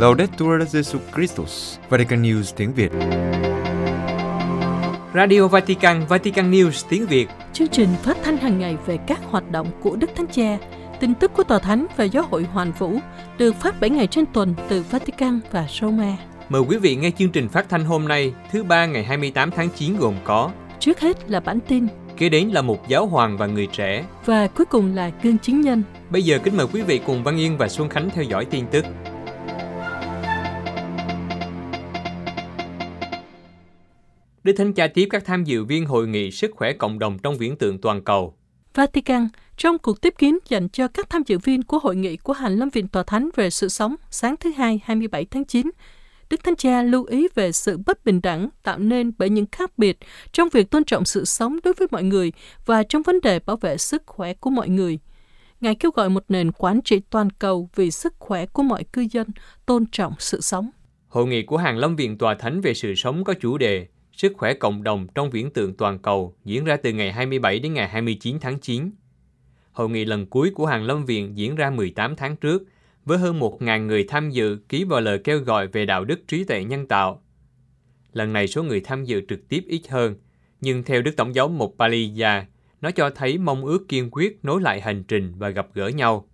Laudetur Jesu Christus, Vatican News tiếng Việt. Radio Vatican, Vatican News tiếng Việt. Chương trình phát thanh hàng ngày về các hoạt động của Đức Thánh Cha, tin tức của Tòa Thánh và Giáo hội Hoàn Vũ được phát 7 ngày trên tuần từ Vatican và Roma. Mời quý vị nghe chương trình phát thanh hôm nay, thứ ba ngày 28 tháng 9 gồm có Trước hết là bản tin Kế đến là một giáo hoàng và người trẻ. và cuối cùng là gương chứng nhân. Bây giờ kính mời quý vị cùng Văn Yên và Xuân Khánh theo dõi tin tức. Đức Thánh Cha tiếp các tham dự viên hội nghị sức khỏe cộng đồng trong viễn tượng toàn cầu. Vatican, trong cuộc tiếp kiến dành cho các tham dự viên của hội nghị của Hành Lâm Viện Tòa Thánh về sự sống sáng thứ Hai 27 tháng 9, Đức Thánh Cha lưu ý về sự bất bình đẳng tạo nên bởi những khác biệt trong việc tôn trọng sự sống đối với mọi người và trong vấn đề bảo vệ sức khỏe của mọi người. Ngài kêu gọi một nền quản trị toàn cầu vì sức khỏe của mọi cư dân, tôn trọng sự sống. Hội nghị của Hàng Lâm Viện Tòa Thánh về sự sống có chủ đề Sức khỏe cộng đồng trong viễn tượng toàn cầu diễn ra từ ngày 27 đến ngày 29 tháng 9. Hội nghị lần cuối của Hàng Lâm Viện diễn ra 18 tháng trước, với hơn 1.000 người tham dự ký vào lời kêu gọi về đạo đức trí tuệ nhân tạo. Lần này số người tham dự trực tiếp ít hơn, nhưng theo Đức Tổng giáo Mục Paliya, nó cho thấy mong ước kiên quyết nối lại hành trình và gặp gỡ nhau.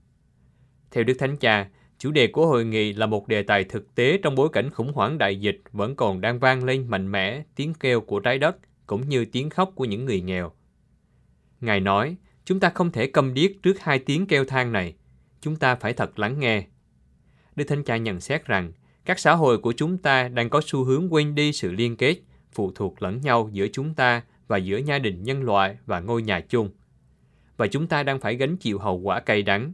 Theo Đức Thánh Cha, chủ đề của hội nghị là một đề tài thực tế trong bối cảnh khủng hoảng đại dịch vẫn còn đang vang lên mạnh mẽ tiếng kêu của trái đất cũng như tiếng khóc của những người nghèo. Ngài nói, chúng ta không thể câm điếc trước hai tiếng kêu than này, chúng ta phải thật lắng nghe. Đức Thánh Cha nhận xét rằng, các xã hội của chúng ta đang có xu hướng quên đi sự liên kết, phụ thuộc lẫn nhau giữa chúng ta và giữa gia đình nhân loại và ngôi nhà chung. Và chúng ta đang phải gánh chịu hậu quả cay đắng.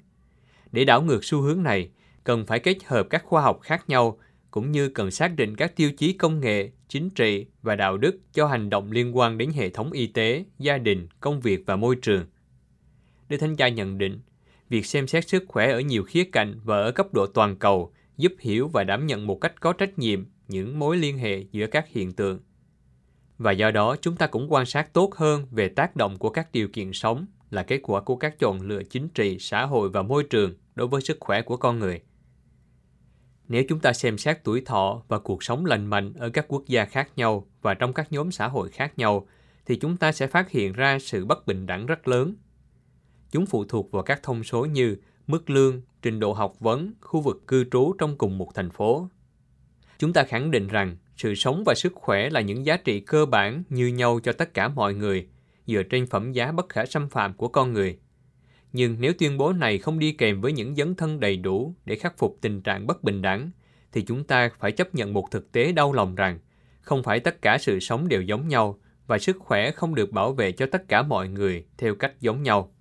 Để đảo ngược xu hướng này, cần phải kết hợp các khoa học khác nhau, cũng như cần xác định các tiêu chí công nghệ, chính trị và đạo đức cho hành động liên quan đến hệ thống y tế, gia đình, công việc và môi trường. Đức Thánh Cha nhận định, việc xem xét sức khỏe ở nhiều khía cạnh và ở cấp độ toàn cầu giúp hiểu và đảm nhận một cách có trách nhiệm những mối liên hệ giữa các hiện tượng. Và do đó chúng ta cũng quan sát tốt hơn về tác động của các điều kiện sống là kết quả của các chọn lựa chính trị, xã hội và môi trường đối với sức khỏe của con người. Nếu chúng ta xem xét tuổi thọ và cuộc sống lành mạnh ở các quốc gia khác nhau và trong các nhóm xã hội khác nhau, thì chúng ta sẽ phát hiện ra sự bất bình đẳng rất lớn. Chúng phụ thuộc vào các thông số như mức lương, trình độ học vấn, khu vực cư trú trong cùng một thành phố. Chúng ta khẳng định rằng sự sống và sức khỏe là những giá trị cơ bản như nhau cho tất cả mọi người, dựa trên phẩm giá bất khả xâm phạm của con người. Nhưng nếu tuyên bố này không đi kèm với những dấn thân đầy đủ để khắc phục tình trạng bất bình đẳng, thì chúng ta phải chấp nhận một thực tế đau lòng rằng không phải tất cả sự sống đều giống nhau và sức khỏe không được bảo vệ cho tất cả mọi người theo cách giống nhau.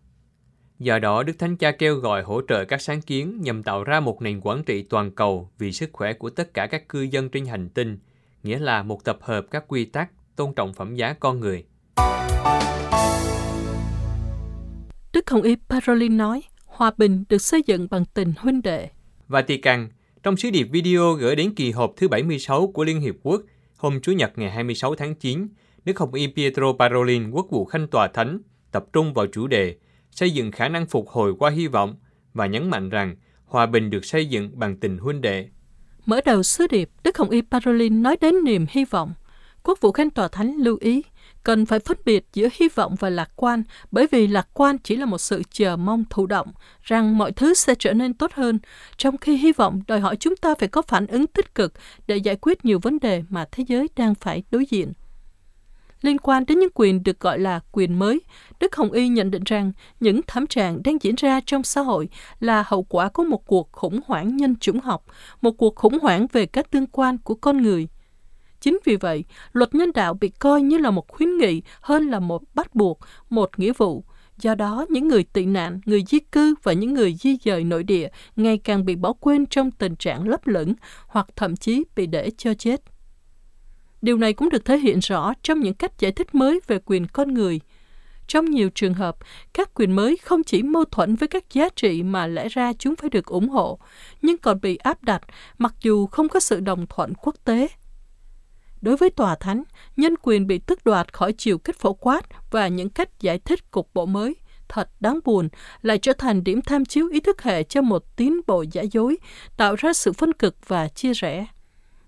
Do đó, Đức Thánh Cha kêu gọi hỗ trợ các sáng kiến nhằm tạo ra một nền quản trị toàn cầu vì sức khỏe của tất cả các cư dân trên hành tinh, nghĩa là một tập hợp các quy tắc tôn trọng phẩm giá con người. Đức Hồng Y Parolin nói, hòa bình được xây dựng bằng tình huynh đệ. Vatican, trong sứ điệp video gửi đến kỳ họp thứ 76 của Liên Hiệp Quốc hôm Chủ nhật ngày 26 tháng 9, Đức Hồng Y Pietro Parolin, quốc vụ khanh tòa thánh, tập trung vào chủ đề xây dựng khả năng phục hồi qua hy vọng và nhấn mạnh rằng hòa bình được xây dựng bằng tình huynh đệ. Mở đầu sứ điệp, Đức Hồng Y Parolin nói đến niềm hy vọng. Quốc vụ khanh tòa thánh lưu ý, cần phải phân biệt giữa hy vọng và lạc quan, bởi vì lạc quan chỉ là một sự chờ mong thụ động, rằng mọi thứ sẽ trở nên tốt hơn, trong khi hy vọng đòi hỏi chúng ta phải có phản ứng tích cực để giải quyết nhiều vấn đề mà thế giới đang phải đối diện. Liên quan đến những quyền được gọi là quyền mới, Đức Hồng Y nhận định rằng những thảm trạng đang diễn ra trong xã hội là hậu quả của một cuộc khủng hoảng nhân chủng học, một cuộc khủng hoảng về các tương quan của con người. Chính vì vậy, luật nhân đạo bị coi như là một khuyến nghị hơn là một bắt buộc, một nghĩa vụ. Do đó, những người tị nạn, người di cư và những người di dời nội địa ngày càng bị bỏ quên trong tình trạng lấp lửng hoặc thậm chí bị để cho chết. Điều này cũng được thể hiện rõ trong những cách giải thích mới về quyền con người. Trong nhiều trường hợp, các quyền mới không chỉ mâu thuẫn với các giá trị mà lẽ ra chúng phải được ủng hộ, nhưng còn bị áp đặt mặc dù không có sự đồng thuận quốc tế. Đối với tòa thánh, nhân quyền bị tước đoạt khỏi chiều kích phổ quát và những cách giải thích cục bộ mới, thật đáng buồn lại trở thành điểm tham chiếu ý thức hệ cho một tiến bộ giả dối, tạo ra sự phân cực và chia rẽ.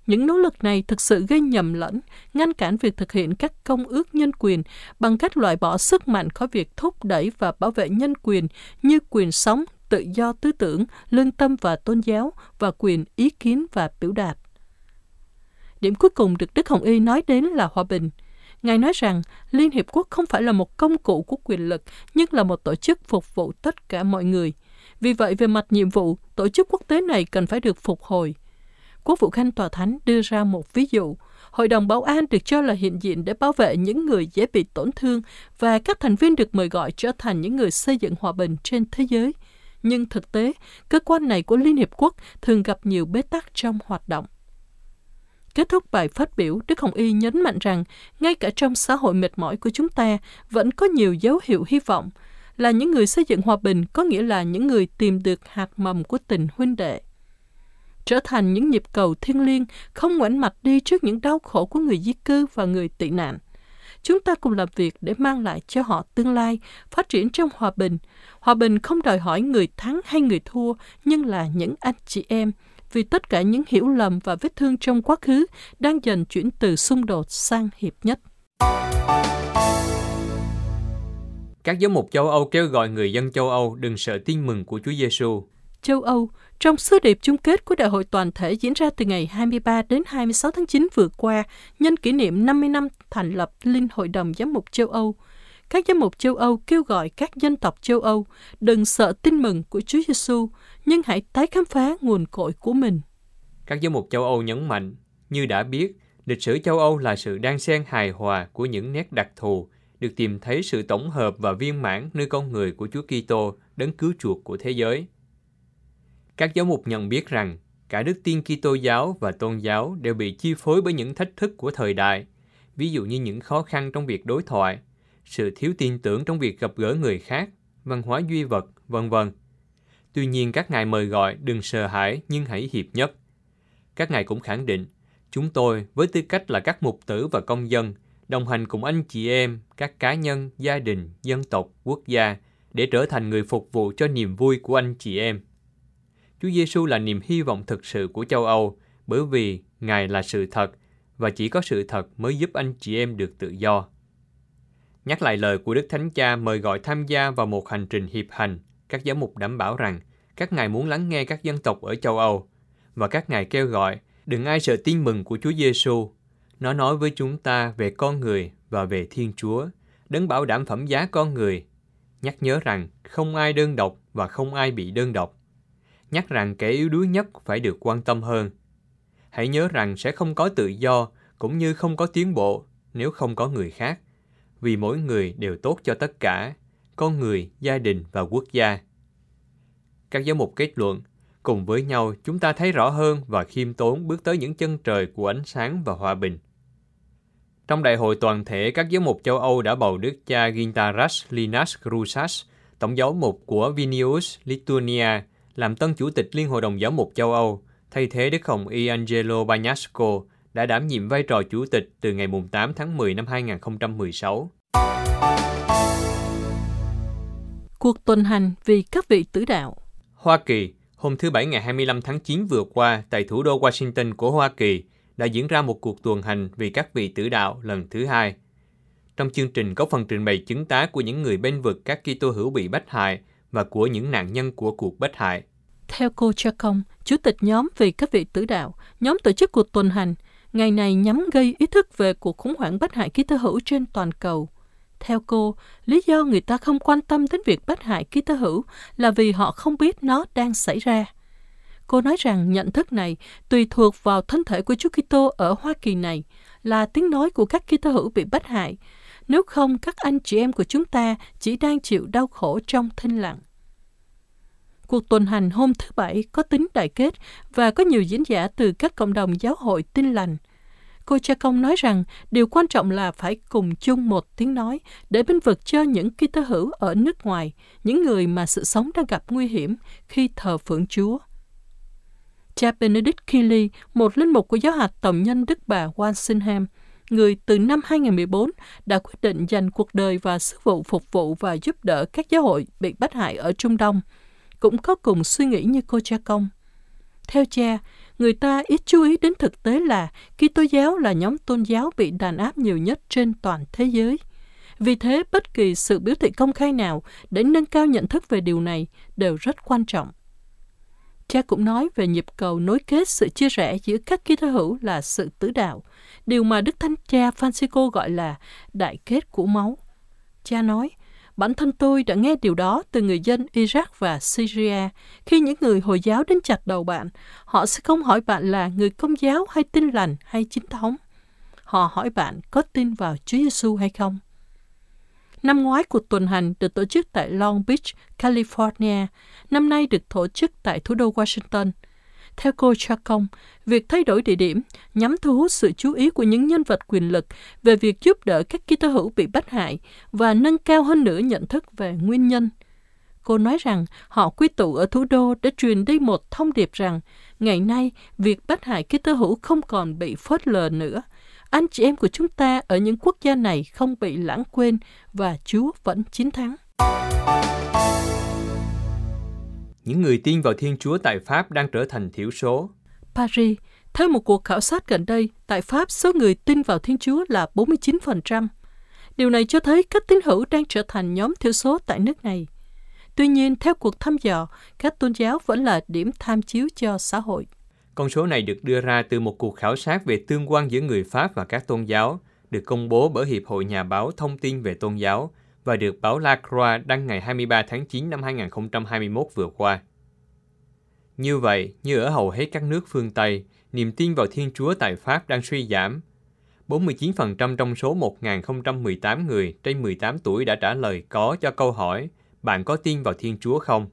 Những nỗ lực này thực sự gây nhầm lẫn, ngăn cản việc thực hiện các công ước nhân quyền bằng cách loại bỏ sức mạnh khỏi việc thúc đẩy và bảo vệ nhân quyền như quyền sống, tự do tư tưởng, lương tâm và tôn giáo và quyền ý kiến và biểu đạt. Điểm cuối cùng được Đức Hồng Y nói đến là hòa bình. Ngài nói rằng Liên Hiệp Quốc không phải là một công cụ của quyền lực, nhưng là một tổ chức phục vụ tất cả mọi người. Vì vậy, về mặt nhiệm vụ, tổ chức quốc tế này cần phải được phục hồi. Quốc vụ Khanh Tòa Thánh đưa ra một ví dụ. Hội đồng Bảo an được cho là hiện diện để bảo vệ những người dễ bị tổn thương và các thành viên được mời gọi trở thành những người xây dựng hòa bình trên thế giới. Nhưng thực tế, cơ quan này của Liên Hiệp Quốc thường gặp nhiều bế tắc trong hoạt động. Kết thúc bài phát biểu, Đức Hồng Y nhấn mạnh rằng ngay cả trong xã hội mệt mỏi của chúng ta vẫn có nhiều dấu hiệu hy vọng. Là những người xây dựng hòa bình có nghĩa là những người tìm được hạt mầm của tình huynh đệ. Trở thành những nhịp cầu thiêng liêng, không ngoảnh mặt đi trước những đau khổ của người di cư và người tị nạn. Chúng ta cùng làm việc để mang lại cho họ tương lai, phát triển trong hòa bình. Hòa bình không đòi hỏi người thắng hay người thua, nhưng là những anh chị em, vì tất cả những hiểu lầm và vết thương trong quá khứ đang dần chuyển từ xung đột sang hiệp nhất. Các giám mục châu Âu kêu gọi người dân châu Âu đừng sợ tin mừng của Chúa Giêsu. Châu Âu, trong sứ điệp chung kết của Đại hội toàn thể diễn ra từ ngày 23 đến 26 tháng 9 vừa qua, nhân kỷ niệm 50 năm thành lập Linh Hội đồng Giám mục châu Âu, các giám mục châu Âu kêu gọi các dân tộc châu Âu đừng sợ tin mừng của Chúa Giêsu, nhưng hãy tái khám phá nguồn cội của mình. Các giám mục châu Âu nhấn mạnh, như đã biết, lịch sử châu Âu là sự đan xen hài hòa của những nét đặc thù, được tìm thấy sự tổng hợp và viên mãn nơi con người của Chúa Kitô, đấng cứu chuộc của thế giới. Các giáo mục nhận biết rằng cả đức tin Kitô giáo và tôn giáo đều bị chi phối bởi những thách thức của thời đại, ví dụ như những khó khăn trong việc đối thoại, sự thiếu tin tưởng trong việc gặp gỡ người khác, văn hóa duy vật, vân vân. Tuy nhiên các ngài mời gọi đừng sợ hãi nhưng hãy hiệp nhất. Các ngài cũng khẳng định, chúng tôi với tư cách là các mục tử và công dân, đồng hành cùng anh chị em, các cá nhân, gia đình, dân tộc, quốc gia để trở thành người phục vụ cho niềm vui của anh chị em. Chúa Giêsu là niềm hy vọng thực sự của châu Âu bởi vì Ngài là sự thật và chỉ có sự thật mới giúp anh chị em được tự do. Nhắc lại lời của Đức Thánh Cha mời gọi tham gia vào một hành trình hiệp hành, các giám mục đảm bảo rằng các ngài muốn lắng nghe các dân tộc ở châu Âu và các ngài kêu gọi đừng ai sợ tin mừng của Chúa Giêsu. Nó nói với chúng ta về con người và về Thiên Chúa, đấng bảo đảm phẩm giá con người. Nhắc nhớ rằng không ai đơn độc và không ai bị đơn độc. Nhắc rằng kẻ yếu đuối nhất phải được quan tâm hơn. Hãy nhớ rằng sẽ không có tự do cũng như không có tiến bộ nếu không có người khác vì mỗi người đều tốt cho tất cả, con người, gia đình và quốc gia. Các giáo mục kết luận, cùng với nhau chúng ta thấy rõ hơn và khiêm tốn bước tới những chân trời của ánh sáng và hòa bình. Trong đại hội toàn thể, các giáo mục châu Âu đã bầu đức cha Gintaras Linas Grusas, tổng giáo mục của Vilnius, Lithuania, làm tân chủ tịch Liên hội đồng giáo mục châu Âu, thay thế Đức Hồng Y Angelo Bagnasco, đã đảm nhiệm vai trò chủ tịch từ ngày 8 tháng 10 năm 2016. Cuộc tuần hành vì các vị tử đạo Hoa Kỳ, hôm thứ Bảy ngày 25 tháng 9 vừa qua tại thủ đô Washington của Hoa Kỳ đã diễn ra một cuộc tuần hành vì các vị tử đạo lần thứ hai. Trong chương trình có phần trình bày chứng tá của những người bên vực các Kitô hữu bị bách hại và của những nạn nhân của cuộc bách hại. Theo cô Chacon, Chủ tịch nhóm vì các vị tử đạo, nhóm tổ chức cuộc tuần hành Ngày này nhắm gây ý thức về cuộc khủng hoảng bách hại ký tơ hữu trên toàn cầu. Theo cô, lý do người ta không quan tâm đến việc bất hại ký tơ hữu là vì họ không biết nó đang xảy ra. Cô nói rằng nhận thức này tùy thuộc vào thân thể của Chúa Kitô ở Hoa Kỳ này là tiếng nói của các Kitô hữu bị bất hại. Nếu không, các anh chị em của chúng ta chỉ đang chịu đau khổ trong thinh lặng. Cuộc tuần hành hôm thứ Bảy có tính đại kết và có nhiều diễn giả từ các cộng đồng giáo hội tin lành. Cô cha công nói rằng điều quan trọng là phải cùng chung một tiếng nói để binh vực cho những ký tơ hữu ở nước ngoài, những người mà sự sống đang gặp nguy hiểm khi thờ phượng Chúa. Cha Benedict Keeley, một linh mục của giáo hạt tổng nhân Đức Bà Walsingham, người từ năm 2014 đã quyết định dành cuộc đời và sứ vụ phục vụ và giúp đỡ các giáo hội bị bắt hại ở Trung Đông, cũng có cùng suy nghĩ như cô cha công. Theo cha, người ta ít chú ý đến thực tế là Kitô giáo là nhóm tôn giáo bị đàn áp nhiều nhất trên toàn thế giới. Vì thế, bất kỳ sự biểu thị công khai nào để nâng cao nhận thức về điều này đều rất quan trọng. Cha cũng nói về nhịp cầu nối kết sự chia rẽ giữa các Kitô hữu là sự tử đạo, điều mà Đức Thánh Cha Francisco gọi là đại kết của máu. Cha nói, bản thân tôi đã nghe điều đó từ người dân Iraq và Syria. Khi những người Hồi giáo đến chặt đầu bạn, họ sẽ không hỏi bạn là người công giáo hay tin lành hay chính thống. Họ hỏi bạn có tin vào Chúa Giêsu hay không. Năm ngoái, cuộc tuần hành được tổ chức tại Long Beach, California, năm nay được tổ chức tại thủ đô Washington. Theo cô Chacon, việc thay đổi địa điểm nhằm thu hút sự chú ý của những nhân vật quyền lực về việc giúp đỡ các Kitô hữu bị bắt hại và nâng cao hơn nữa nhận thức về nguyên nhân. Cô nói rằng họ quy tụ ở thủ đô để truyền đi một thông điệp rằng ngày nay việc bắt hại Kitô hữu không còn bị phớt lờ nữa anh chị em của chúng ta ở những quốc gia này không bị lãng quên và Chúa vẫn chiến thắng. Những người tin vào Thiên Chúa tại Pháp đang trở thành thiểu số. Paris, theo một cuộc khảo sát gần đây, tại Pháp số người tin vào Thiên Chúa là 49%. Điều này cho thấy các tín hữu đang trở thành nhóm thiểu số tại nước này. Tuy nhiên, theo cuộc thăm dò, các tôn giáo vẫn là điểm tham chiếu cho xã hội. Con số này được đưa ra từ một cuộc khảo sát về tương quan giữa người Pháp và các tôn giáo, được công bố bởi Hiệp hội Nhà báo Thông tin về Tôn giáo và được báo La Croix đăng ngày 23 tháng 9 năm 2021 vừa qua. Như vậy, như ở hầu hết các nước phương Tây, niềm tin vào Thiên Chúa tại Pháp đang suy giảm. 49% trong số 1.018 người trên 18 tuổi đã trả lời có cho câu hỏi bạn có tin vào Thiên Chúa không?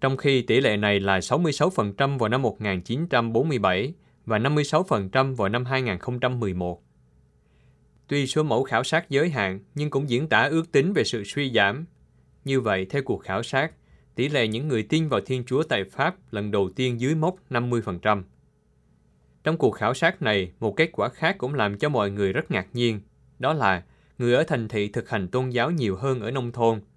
trong khi tỷ lệ này là 66% vào năm 1947 và 56% vào năm 2011. Tuy số mẫu khảo sát giới hạn, nhưng cũng diễn tả ước tính về sự suy giảm. Như vậy, theo cuộc khảo sát, tỷ lệ những người tin vào Thiên Chúa tại Pháp lần đầu tiên dưới mốc 50%. Trong cuộc khảo sát này, một kết quả khác cũng làm cho mọi người rất ngạc nhiên, đó là người ở thành thị thực hành tôn giáo nhiều hơn ở nông thôn –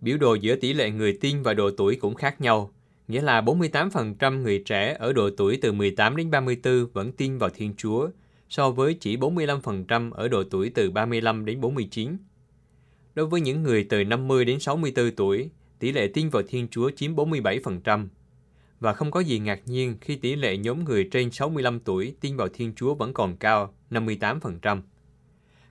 Biểu đồ giữa tỷ lệ người tin và độ tuổi cũng khác nhau, nghĩa là 48% người trẻ ở độ tuổi từ 18 đến 34 vẫn tin vào Thiên Chúa, so với chỉ 45% ở độ tuổi từ 35 đến 49. Đối với những người từ 50 đến 64 tuổi, tỷ lệ tin vào Thiên Chúa chiếm 47%. Và không có gì ngạc nhiên khi tỷ lệ nhóm người trên 65 tuổi tin vào Thiên Chúa vẫn còn cao, 58%.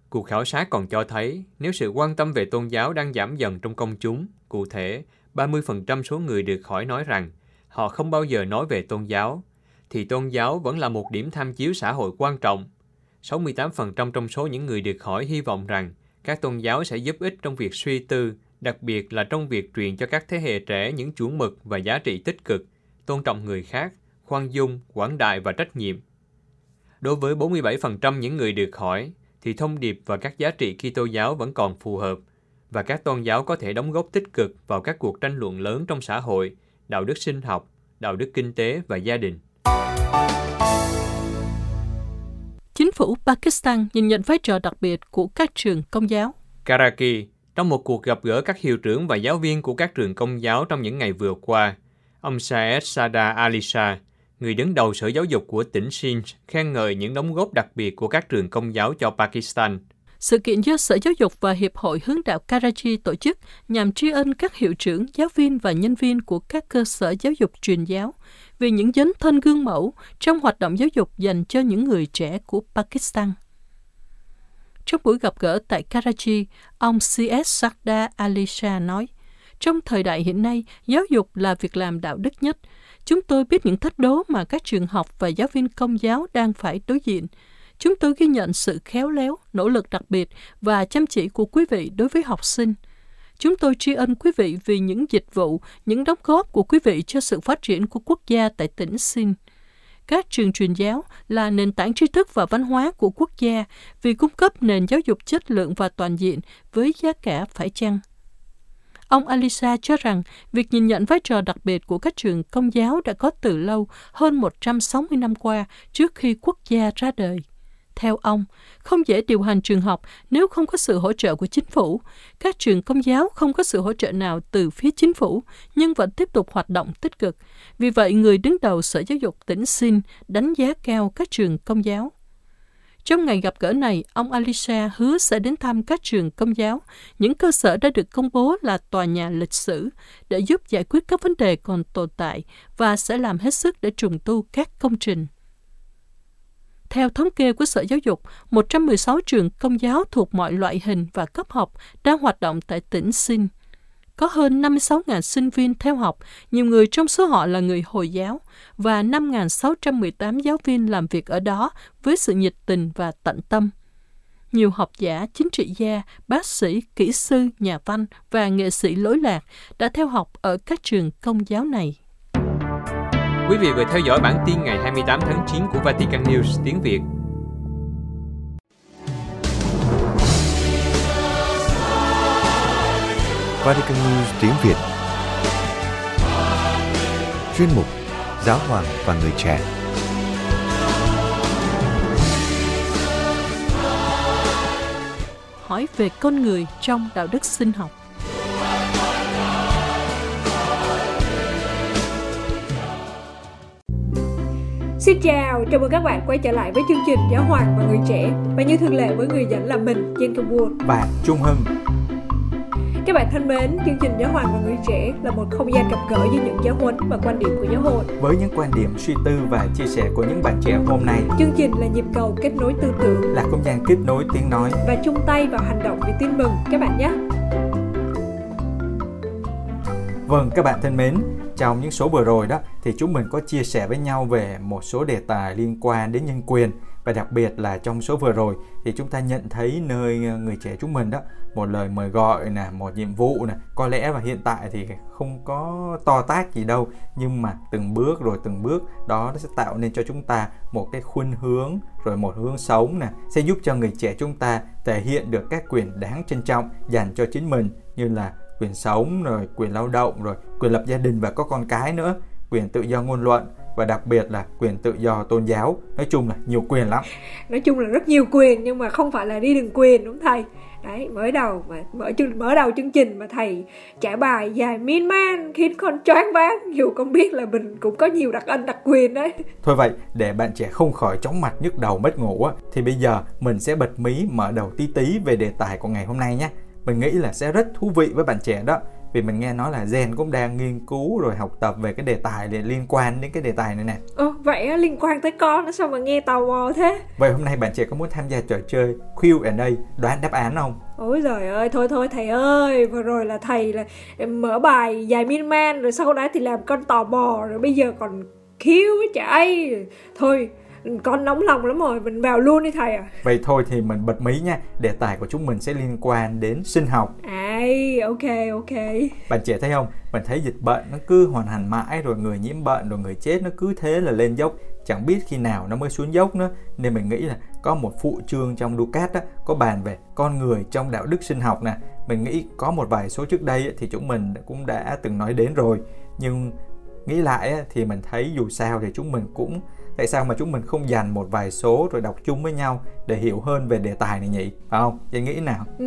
Cuộc khảo sát còn cho thấy nếu sự quan tâm về tôn giáo đang giảm dần trong công chúng, cụ thể 30% số người được hỏi nói rằng họ không bao giờ nói về tôn giáo, thì tôn giáo vẫn là một điểm tham chiếu xã hội quan trọng. 68% trong số những người được hỏi hy vọng rằng các tôn giáo sẽ giúp ích trong việc suy tư, đặc biệt là trong việc truyền cho các thế hệ trẻ những chuẩn mực và giá trị tích cực, tôn trọng người khác, khoan dung, quảng đại và trách nhiệm. Đối với 47% những người được hỏi, thì thông điệp và các giá trị Kitô giáo vẫn còn phù hợp và các tôn giáo có thể đóng góp tích cực vào các cuộc tranh luận lớn trong xã hội, đạo đức sinh học, đạo đức kinh tế và gia đình. Chính phủ Pakistan nhìn nhận vai trò đặc biệt của các trường công giáo. Karachi, trong một cuộc gặp gỡ các hiệu trưởng và giáo viên của các trường công giáo trong những ngày vừa qua, ông Saed Sada Ali Shah, người đứng đầu Sở Giáo dục của tỉnh Sindh khen ngợi những đóng góp đặc biệt của các trường công giáo cho Pakistan. Sự kiện do Sở Giáo dục và Hiệp hội Hướng đạo Karachi tổ chức nhằm tri ân các hiệu trưởng, giáo viên và nhân viên của các cơ sở giáo dục truyền giáo vì những dấn thân gương mẫu trong hoạt động giáo dục dành cho những người trẻ của Pakistan. Trong buổi gặp gỡ tại Karachi, ông C.S. Sarda Ali Shah nói, trong thời đại hiện nay, giáo dục là việc làm đạo đức nhất – Chúng tôi biết những thách đố mà các trường học và giáo viên công giáo đang phải đối diện. Chúng tôi ghi nhận sự khéo léo, nỗ lực đặc biệt và chăm chỉ của quý vị đối với học sinh. Chúng tôi tri ân quý vị vì những dịch vụ, những đóng góp của quý vị cho sự phát triển của quốc gia tại tỉnh Sinh. Các trường truyền giáo là nền tảng tri thức và văn hóa của quốc gia vì cung cấp nền giáo dục chất lượng và toàn diện với giá cả phải chăng. Ông Alisa cho rằng việc nhìn nhận vai trò đặc biệt của các trường công giáo đã có từ lâu, hơn 160 năm qua trước khi quốc gia ra đời. Theo ông, không dễ điều hành trường học nếu không có sự hỗ trợ của chính phủ. Các trường công giáo không có sự hỗ trợ nào từ phía chính phủ, nhưng vẫn tiếp tục hoạt động tích cực. Vì vậy, người đứng đầu Sở Giáo dục tỉnh Sin đánh giá cao các trường công giáo. Trong ngày gặp gỡ này, ông Alicia hứa sẽ đến thăm các trường công giáo, những cơ sở đã được công bố là tòa nhà lịch sử, để giúp giải quyết các vấn đề còn tồn tại và sẽ làm hết sức để trùng tu các công trình. Theo thống kê của Sở Giáo dục, 116 trường công giáo thuộc mọi loại hình và cấp học đang hoạt động tại tỉnh Sinh. Có hơn 56.000 sinh viên theo học, nhiều người trong số họ là người Hồi giáo, và 5.618 giáo viên làm việc ở đó với sự nhiệt tình và tận tâm. Nhiều học giả, chính trị gia, bác sĩ, kỹ sư, nhà văn và nghệ sĩ lối lạc đã theo học ở các trường công giáo này. Quý vị vừa theo dõi bản tin ngày 28 tháng 9 của Vatican News tiếng Việt. Vatican News tiếng Việt. Chuyên mục Giáo hoàng và người trẻ. Hỏi về con người trong đạo đức sinh học Xin chào, chào mừng các bạn quay trở lại với chương trình Giáo hoàng và người trẻ và như thường lệ với người dẫn là mình, Jen Kabul và Trung Hưng. Các bạn thân mến, chương trình Giáo hoàng và người trẻ là một không gian gặp gỡ với những giáo huấn và quan điểm của giáo hội. Với những quan điểm suy tư và chia sẻ của những bạn trẻ hôm nay, chương trình là nhịp cầu kết nối tư tưởng, là không gian kết nối tiếng nói và chung tay vào hành động vì tin mừng các bạn nhé. Vâng, các bạn thân mến, trong những số vừa rồi đó thì chúng mình có chia sẻ với nhau về một số đề tài liên quan đến nhân quyền. Và đặc biệt là trong số vừa rồi thì chúng ta nhận thấy nơi ờ, người trẻ chúng mình đó một lời mời gọi nè một nhiệm vụ nè. Có lẽ và hiện tại thì không có to tác gì đâu nhưng mà từng bước rồi từng bước đó nó sẽ tạo nên cho chúng ta một cái khuynh hướng rồi một hướng sống nè sẽ giúp cho người trẻ chúng ta thể hiện được các quyền đáng trân trọng dành cho chính mình như là quyền sống rồi quyền lao động rồi quyền lập gia đình và có con cái nữa. Quyền tự do ngôn luận và đặc biệt là quyền tự do tôn giáo. Nói chung là nhiều quyền lắm. Nói chung là rất nhiều quyền nhưng mà không phải là đi đường quyền đúng thầy? Đấy mới đầu mà mở chương mở đầu chương trình mà thầy trả bài dài miên man khiến con choáng váng. Dù con biết là mình cũng có nhiều đặc ân đặc quyền đấy. Thôi vậy để bạn trẻ không khỏi chóng mặt nhức đầu mất ngủ á thì bây giờ mình sẽ bật mí mở đầu tí tí về đề tài của ngày hôm nay nhé mình nghĩ là sẽ rất thú vị với bạn trẻ đó vì mình nghe nói là Gen cũng đang nghiên cứu rồi học tập về cái đề tài liên quan đến cái đề tài này nè. Ồ, vậy liên quan tới con nó sao mà nghe tò mò thế? Vậy hôm nay bạn trẻ có muốn tham gia trò chơi Q&A đoán đáp án không? Ôi giời ơi, thôi thôi thầy ơi, vừa rồi là thầy là mở bài dài miên man rồi sau đó thì làm con tò mò rồi bây giờ còn khiêu với chạy. Thôi, con nóng lòng lắm rồi mình vào luôn đi thầy à vậy thôi thì mình bật mí nha đề tài của chúng mình sẽ liên quan đến sinh học. Ai ok ok. Bạn trẻ thấy không? Mình thấy dịch bệnh nó cứ hoàn hành mãi rồi người nhiễm bệnh rồi người chết nó cứ thế là lên dốc. Chẳng biết khi nào nó mới xuống dốc nữa. Nên mình nghĩ là có một phụ chương trong Ducat á, có bàn về con người trong đạo đức sinh học nè. Mình nghĩ có một vài số trước đây thì chúng mình cũng đã từng nói đến rồi. Nhưng nghĩ lại thì mình thấy dù sao thì chúng mình cũng tại sao mà chúng mình không dành một vài số rồi đọc chung với nhau để hiểu hơn về đề tài này nhỉ? Phải không? Chị nghĩ nào? Ừ,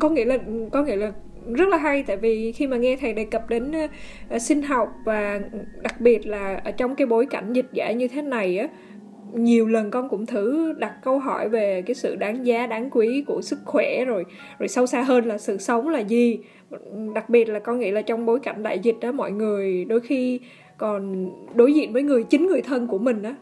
có nghĩa là có nghĩa là rất là hay tại vì khi mà nghe thầy đề cập đến uh, sinh học và đặc biệt là ở trong cái bối cảnh dịch giả như thế này á nhiều lần con cũng thử đặt câu hỏi về cái sự đáng giá đáng quý của sức khỏe rồi rồi sâu xa hơn là sự sống là gì? Đặc biệt là con nghĩ là trong bối cảnh đại dịch đó, mọi người đôi khi còn đối diện với người, chính người thân của mình á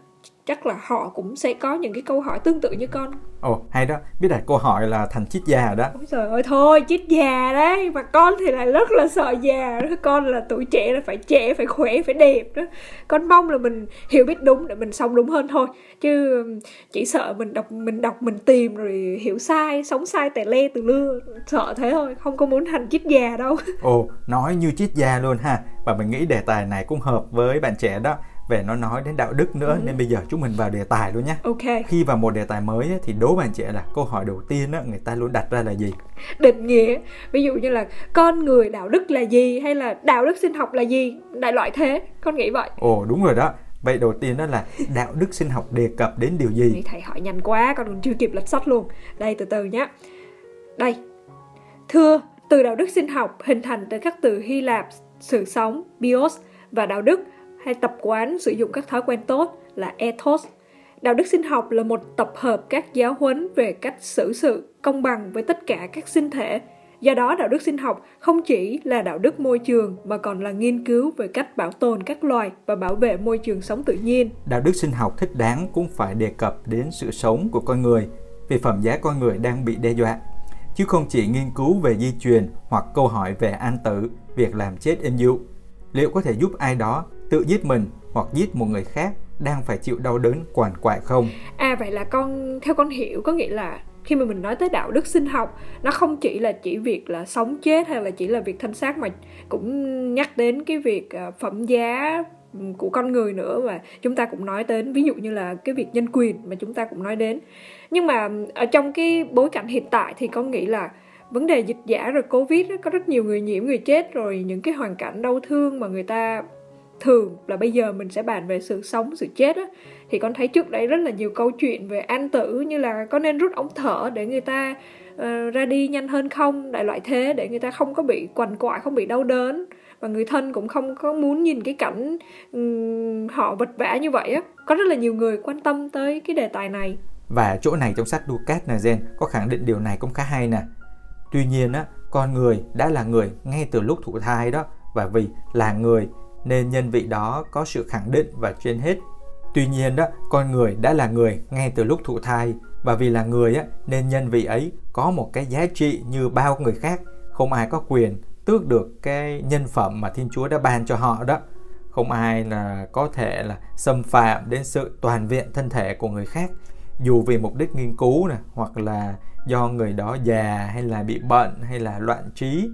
chắc là họ cũng sẽ có những cái câu hỏi tương tự như con. Ồ hay đó. Biết đặt câu hỏi là thành chít già đó. Ôi trời ơi thôi chít già đấy. Mà con thì lại rất là sợ già đó. Con là tuổi trẻ là phải trẻ phải khỏe phải đẹp đó. Con mong là mình hiểu biết đúng để mình sống đúng hơn thôi. Chứ chỉ sợ mình đọc mình đọc mình tìm rồi hiểu sai sống sai tè le từ lưa. Sợ thế thôi không có muốn thành chít già đâu. Ồ nói như chít già luôn ha. Và mình nghĩ đề tài này cũng hợp với bạn trẻ đó về nó nói đến đạo đức nữa ừ. nên bây giờ chúng mình vào đề tài luôn nhé. Ok. Khi vào một đề tài mới thì đố bạn trẻ là câu hỏi đầu tiên á người ta luôn đặt ra là gì? Định nghĩa. Ví dụ như là con người đạo đức là gì hay là đạo đức sinh học là gì? Đại loại thế. Con nghĩ vậy. Ồ đúng rồi đó. Vậy đầu tiên đó là đạo đức sinh học đề cập đến điều gì? Thầy hỏi nhanh quá, con còn chưa kịp lật sách luôn. Đây từ từ nhé. Đây. Thưa, từ đạo đức sinh học hình thành từ các từ Hy Lạp, sự sống, bios và đạo đức hay tập quán sử dụng các thói quen tốt là ethos. Đạo đức sinh học là một tập hợp các giáo huấn về cách xử sự công bằng với tất cả các sinh thể. Do đó, đạo đức sinh học không chỉ là đạo đức môi trường mà còn là nghiên cứu về cách bảo tồn các loài và bảo vệ môi trường sống tự nhiên. Đạo đức sinh học thích đáng cũng phải đề cập đến sự sống của con người, vì phẩm giá con người đang bị đe dọa chứ không chỉ nghiên cứu về di truyền hoặc câu hỏi về an tử, việc làm chết êm dụ. Liệu có thể giúp ai đó tự giết mình hoặc giết một người khác đang phải chịu đau đớn quản quại không? À vậy là con, theo con hiểu, có nghĩa là khi mà mình nói tới đạo đức sinh học, nó không chỉ là chỉ việc là sống chết hay là chỉ là việc thanh xác mà cũng nhắc đến cái việc à, phẩm giá của con người nữa và chúng ta cũng nói đến, ví dụ như là cái việc nhân quyền mà chúng ta cũng nói đến nhưng mà ở trong cái bối cảnh hiện tại thì con nghĩ là vấn đề dịch giả rồi covid có rất nhiều người nhiễm, người chết rồi, những cái hoàn cảnh đau thương mà người ta thường là bây giờ mình sẽ bàn về sự sống sự chết á. Thì con thấy trước đây rất là nhiều câu chuyện về an tử như là có nên rút ống thở để người ta uh, ra đi nhanh hơn không? Đại loại thế để người ta không có bị quằn quại không bị đau đớn. Và người thân cũng không có muốn nhìn cái cảnh um, họ vật vã như vậy á. Có rất là nhiều người quan tâm tới cái đề tài này. Và chỗ này trong sách Ducat Nazen có khẳng định điều này cũng khá hay nè. Tuy nhiên á con người đã là người ngay từ lúc thụ thai đó. Và vì là người nên nhân vị đó có sự khẳng định và trên hết. Tuy nhiên đó, con người đã là người ngay từ lúc thụ thai. Và vì là người á, nên nhân vị ấy có một cái giá trị như bao người khác. Không ai có quyền tước được cái nhân phẩm mà Thiên Chúa đã ban cho họ đó. Không ai là có thể là xâm phạm đến sự toàn vẹn thân thể của người khác. Dù vì mục đích nghiên cứu này hoặc là do người đó già hay là bị bệnh hay là loạn trí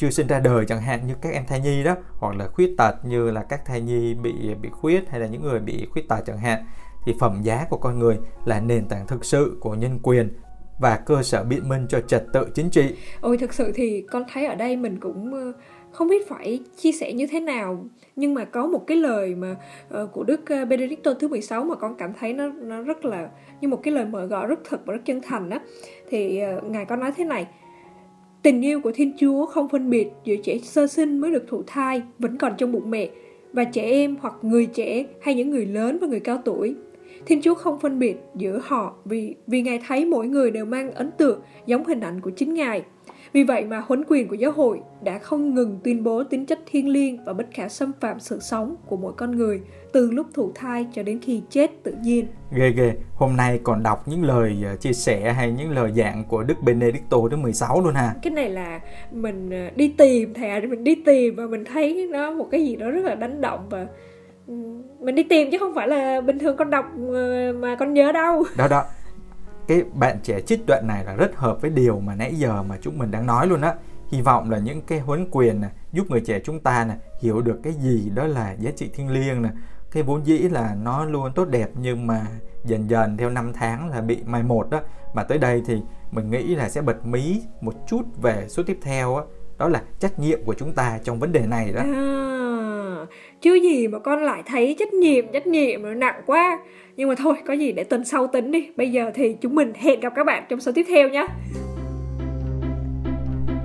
chưa sinh ra đời chẳng hạn như các em thai nhi đó hoặc là khuyết tật như là các thai nhi bị bị khuyết hay là những người bị khuyết tật chẳng hạn thì phẩm giá của con người là nền tảng thực sự của nhân quyền và cơ sở biện minh cho trật tự chính trị. Ôi thực sự thì con thấy ở đây mình cũng ờ, không biết phải chia sẻ như thế nào nhưng mà có một cái lời mà uh, của Đức ờ, Benedicto thứ 16 mà con cảm thấy nó nó rất là như một cái lời mở gọi rất thật và rất chân thành đó thì uh, ngài có nói thế này tình yêu của Thiên Chúa không phân biệt giữa trẻ sơ sinh mới được thụ thai vẫn còn trong bụng mẹ, và trẻ em hoặc người trẻ hay những người lớn và người cao tuổi Thiên Chúa không phân biệt giữa họ vì vì Ngài thấy mỗi người đều mang ấn tượng giống hình ảnh của chính Ngài. Vì vậy mà huấn quyền của giáo hội đã không ngừng tuyên bố tính chất thiêng liêng và bất khả xâm phạm sự sống của mỗi con người từ lúc thụ thai cho đến khi chết tự nhiên. Ghê ghê, hôm nay còn đọc những lời ờ, chia sẻ hay những lời giảng của Đức Benedicto thứ 16 luôn ha. Cái này là mình ờ, đi tìm thầy mình đi tìm và mình thấy nó một cái gì đó rất là đánh động và ừ, mình đi tìm chứ không phải là bình thường con đọc ờ, mà con nhớ đâu. Đó đó, cái bạn trẻ trích đoạn này là rất hợp với điều mà nãy giờ mà chúng mình đang nói luôn á hy vọng là những cái huấn quyền này giúp người trẻ chúng ta này hiểu được cái gì đó là giá trị thiêng liêng này cái vốn dĩ là nó luôn tốt đẹp nhưng mà dần dần theo năm tháng là bị mai một đó. Mà tới đây thì mình nghĩ là sẽ bật mí một chút về số tiếp theo đó, đó là trách nhiệm của chúng ta trong vấn đề này đó. À, chứ gì mà con lại thấy trách nhiệm trách nhiệm nó nặng quá. Nhưng mà thôi có gì để tuần sau tính đi. Bây giờ thì chúng mình hẹn gặp các bạn trong số tiếp theo nhé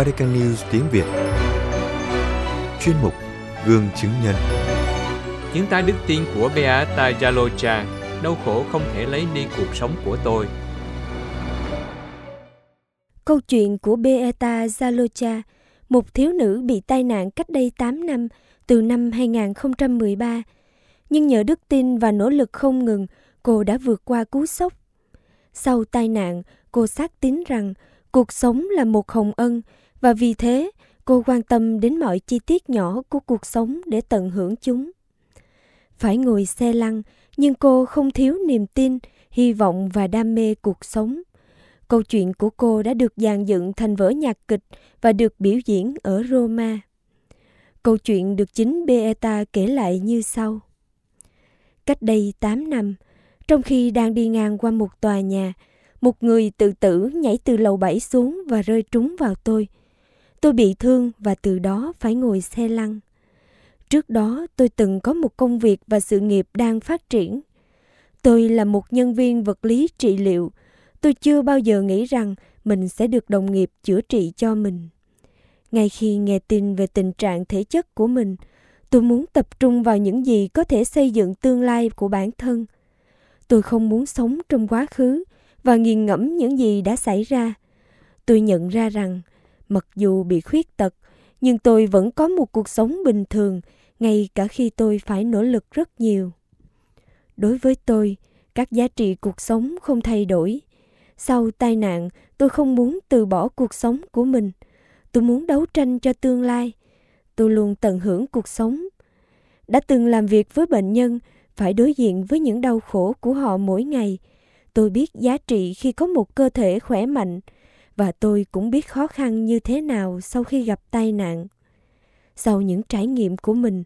Vatican News tiếng Việt. Chuyên mục Gương chứng nhân. Chứng tá đức tin của Beata Jalocha Đau khổ không thể lấy đi cuộc sống của tôi. Câu chuyện của Beata Jalocha Một thiếu nữ bị tai nạn cách đây 8 năm Từ năm 2013 Nhưng nhờ đức tin và nỗ lực không ngừng Cô đã vượt qua cú sốc. Sau tai nạn, cô xác tín rằng cuộc sống là một hồng ân và vì thế cô quan tâm đến mọi chi tiết nhỏ của cuộc sống để tận hưởng chúng. Phải ngồi xe lăn, nhưng cô không thiếu niềm tin, hy vọng và đam mê cuộc sống. Câu chuyện của cô đã được dàn dựng thành vở nhạc kịch và được biểu diễn ở Roma. Câu chuyện được chính Beata kể lại như sau. Cách đây 8 năm, trong khi đang đi ngang qua một tòa nhà, một người tự tử nhảy từ lầu 7 xuống và rơi trúng vào tôi. Tôi bị thương và từ đó phải ngồi xe lăn. Trước đó tôi từng có một công việc và sự nghiệp đang phát triển. Tôi là một nhân viên vật lý trị liệu. Tôi chưa bao giờ nghĩ rằng mình sẽ được đồng nghiệp chữa trị cho mình. Ngay khi nghe tin về tình trạng thể chất của mình, tôi muốn tập trung vào những gì có thể xây dựng tương lai của bản thân. Tôi không muốn sống trong quá khứ và nghiền ngẫm những gì đã xảy ra. Tôi nhận ra rằng, mặc dù bị khuyết tật, nhưng tôi vẫn có một cuộc sống bình thường ngay cả khi tôi phải nỗ lực rất nhiều. Đối với tôi, các giá trị cuộc sống không thay đổi. Sau tai nạn, tôi không muốn từ bỏ cuộc sống của mình. Tôi muốn đấu tranh cho tương lai. Tôi luôn tận hưởng cuộc sống. Đã từng làm việc với bệnh nhân, phải đối diện với những đau khổ của họ mỗi ngày. Tôi biết giá trị khi có một cơ thể khỏe mạnh và tôi cũng biết khó khăn như thế nào sau khi gặp tai nạn. Sau những trải nghiệm của mình,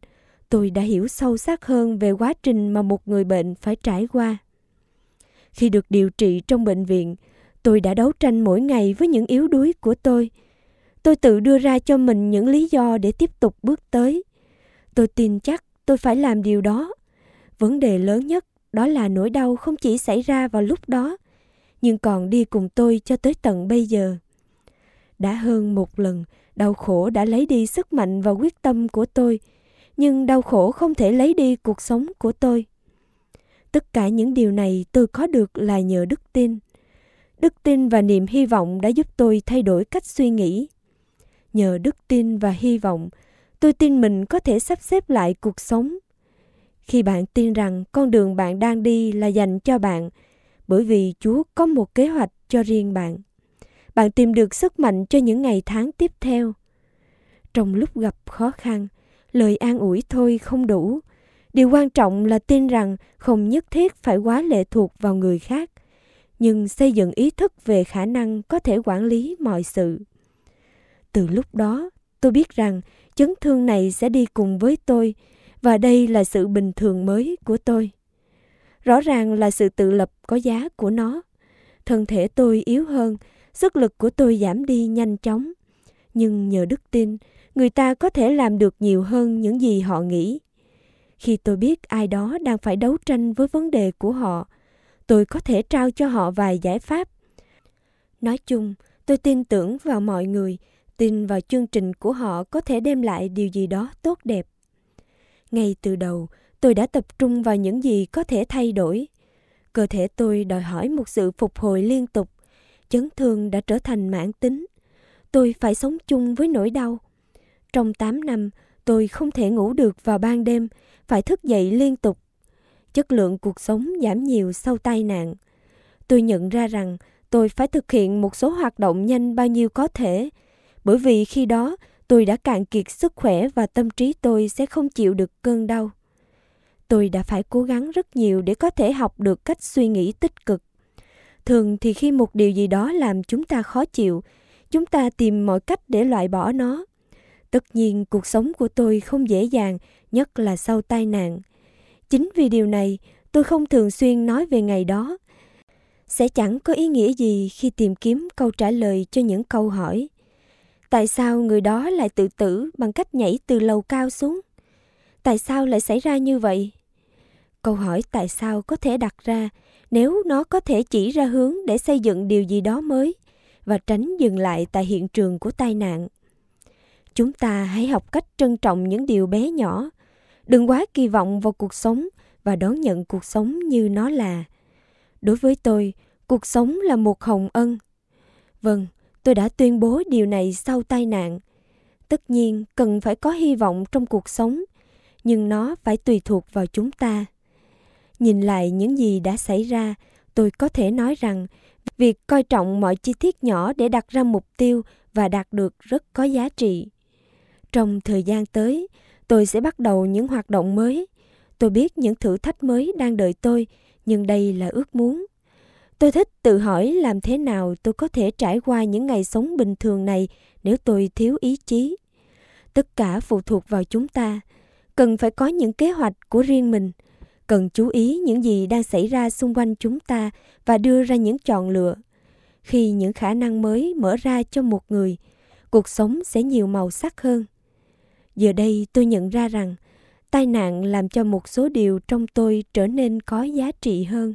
tôi đã hiểu sâu sắc hơn về quá trình mà một người bệnh phải trải qua. Khi được điều trị trong bệnh viện, tôi đã đấu tranh mỗi ngày với những yếu đuối của tôi. Tôi tự đưa ra cho mình những lý do để tiếp tục bước tới. Tôi tin chắc tôi phải làm điều đó. Vấn đề lớn nhất đó là nỗi đau không chỉ xảy ra vào lúc đó, nhưng còn đi cùng tôi cho tới tận bây giờ. Đã hơn một lần, đau khổ đã lấy đi sức mạnh và quyết tâm của tôi, nhưng đau khổ không thể lấy đi cuộc sống của tôi. Tất cả những điều này tôi có được là nhờ đức tin. Đức tin và niềm hy vọng đã giúp tôi thay đổi cách suy nghĩ. Nhờ đức tin và hy vọng, tôi tin mình có thể sắp xếp lại cuộc sống. Khi bạn tin rằng con đường bạn đang đi là dành cho bạn, bởi vì Chúa có một kế hoạch cho riêng bạn. Bạn tìm được sức mạnh cho những ngày tháng tiếp theo. Trong lúc gặp khó khăn, lời an ủi thôi không đủ. Điều quan trọng là tin rằng không nhất thiết phải quá lệ thuộc vào người khác, nhưng xây dựng ý thức về khả năng có thể quản lý mọi sự. Từ lúc đó, tôi biết rằng chấn thương này sẽ đi cùng với tôi và đây là sự bình thường mới của tôi. Rõ ràng là sự tự lập có giá của nó. Thân thể tôi yếu hơn, sức lực của tôi giảm đi nhanh chóng. Nhưng nhờ đức tin, người ta có thể làm được nhiều hơn những gì họ nghĩ. Khi tôi biết ai đó đang phải đấu tranh với vấn đề của họ, tôi có thể trao cho họ vài giải pháp. Nói chung, tôi tin tưởng vào mọi người, tin vào chương trình của họ có thể đem lại điều gì đó tốt đẹp. Ngay từ đầu, tôi đã tập trung vào những gì có thể thay đổi. Cơ thể tôi đòi hỏi một sự phục hồi liên tục. Chấn thương đã trở thành mãn tính. Tôi phải sống chung với nỗi đau. Trong 8 năm, tôi không thể ngủ được vào ban đêm, phải thức dậy liên tục. Chất lượng cuộc sống giảm nhiều sau tai nạn. Tôi nhận ra rằng tôi phải thực hiện một số hoạt động nhanh bao nhiêu có thể, bởi vì khi đó tôi đã cạn kiệt sức khỏe và tâm trí tôi sẽ không chịu được cơn đau. Tôi đã phải cố gắng rất nhiều để có thể học được cách suy nghĩ tích cực. Thường thì khi một điều gì đó làm chúng ta khó chịu, chúng ta tìm mọi cách để loại bỏ nó. Tất nhiên cuộc sống của tôi không dễ dàng, nhất là sau tai nạn. Chính vì điều này, tôi không thường xuyên nói về ngày đó. Sẽ chẳng có ý nghĩa gì khi tìm kiếm câu trả lời cho những câu hỏi. Tại sao người đó lại tự tử bằng cách nhảy từ lầu cao xuống? Tại sao lại xảy ra như vậy? Câu hỏi tại sao có thể đặt ra nếu nó có thể chỉ ra hướng để xây dựng điều gì đó mới và tránh dừng lại tại hiện trường của tai nạn. Chúng ta hãy học cách trân trọng những điều bé nhỏ, đừng quá kỳ vọng vào cuộc sống và đón nhận cuộc sống như nó là. Đối với tôi, cuộc sống là một hồng ân. Vâng, tôi đã tuyên bố điều này sau tai nạn. Tất nhiên, cần phải có hy vọng trong cuộc sống, nhưng nó phải tùy thuộc vào chúng ta. Nhìn lại những gì đã xảy ra, tôi có thể nói rằng việc coi trọng mọi chi tiết nhỏ để đặt ra mục tiêu và đạt được rất có giá trị. Trong thời gian tới tôi sẽ bắt đầu những hoạt động mới. Tôi biết những thử thách mới đang đợi tôi nhưng đây là ước muốn. Tôi thích tự hỏi làm thế nào tôi có thể trải qua những ngày sống bình thường này nếu tôi thiếu ý chí. Tất cả phụ thuộc vào chúng ta. Cần phải có những kế hoạch của riêng mình cần chú ý những gì đang xảy ra xung quanh chúng ta và đưa ra những chọn lựa. Khi những khả năng mới mở ra cho một người, cuộc sống sẽ nhiều màu sắc hơn. Giờ đây tôi nhận ra rằng, tai nạn làm cho một số điều trong tôi trở nên có giá trị hơn.